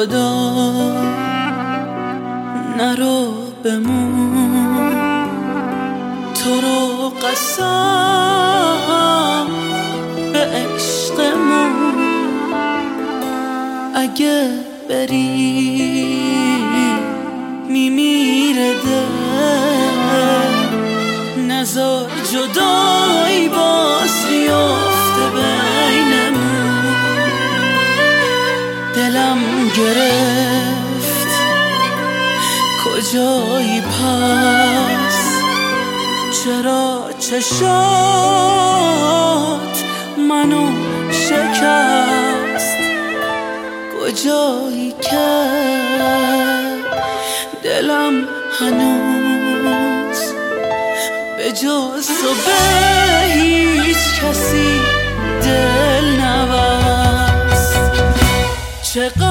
خدا نرو بمون. تو رو قسم به عشقمون. اگه بری میمیره دل. نزار جدایی گرفت. کجایی پس؟ چرا چشات منو شکست؟ کجایی که دلم هنوز به جز تو به هیچ کسی دل نبست. چقدر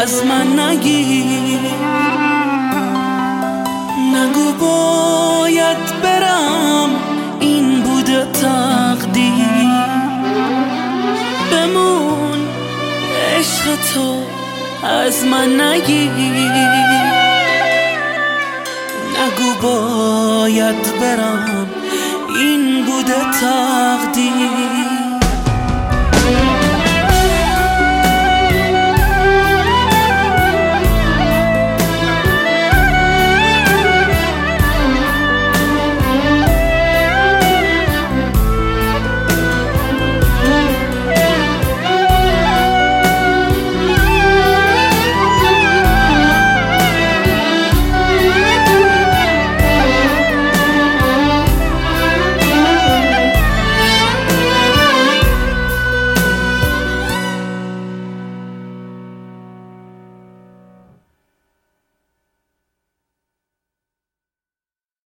از من نگیر نگو باید برم این بوده تقدیر. بمون عشق تو از من نگیر نگو باید برم این بوده تقدیر.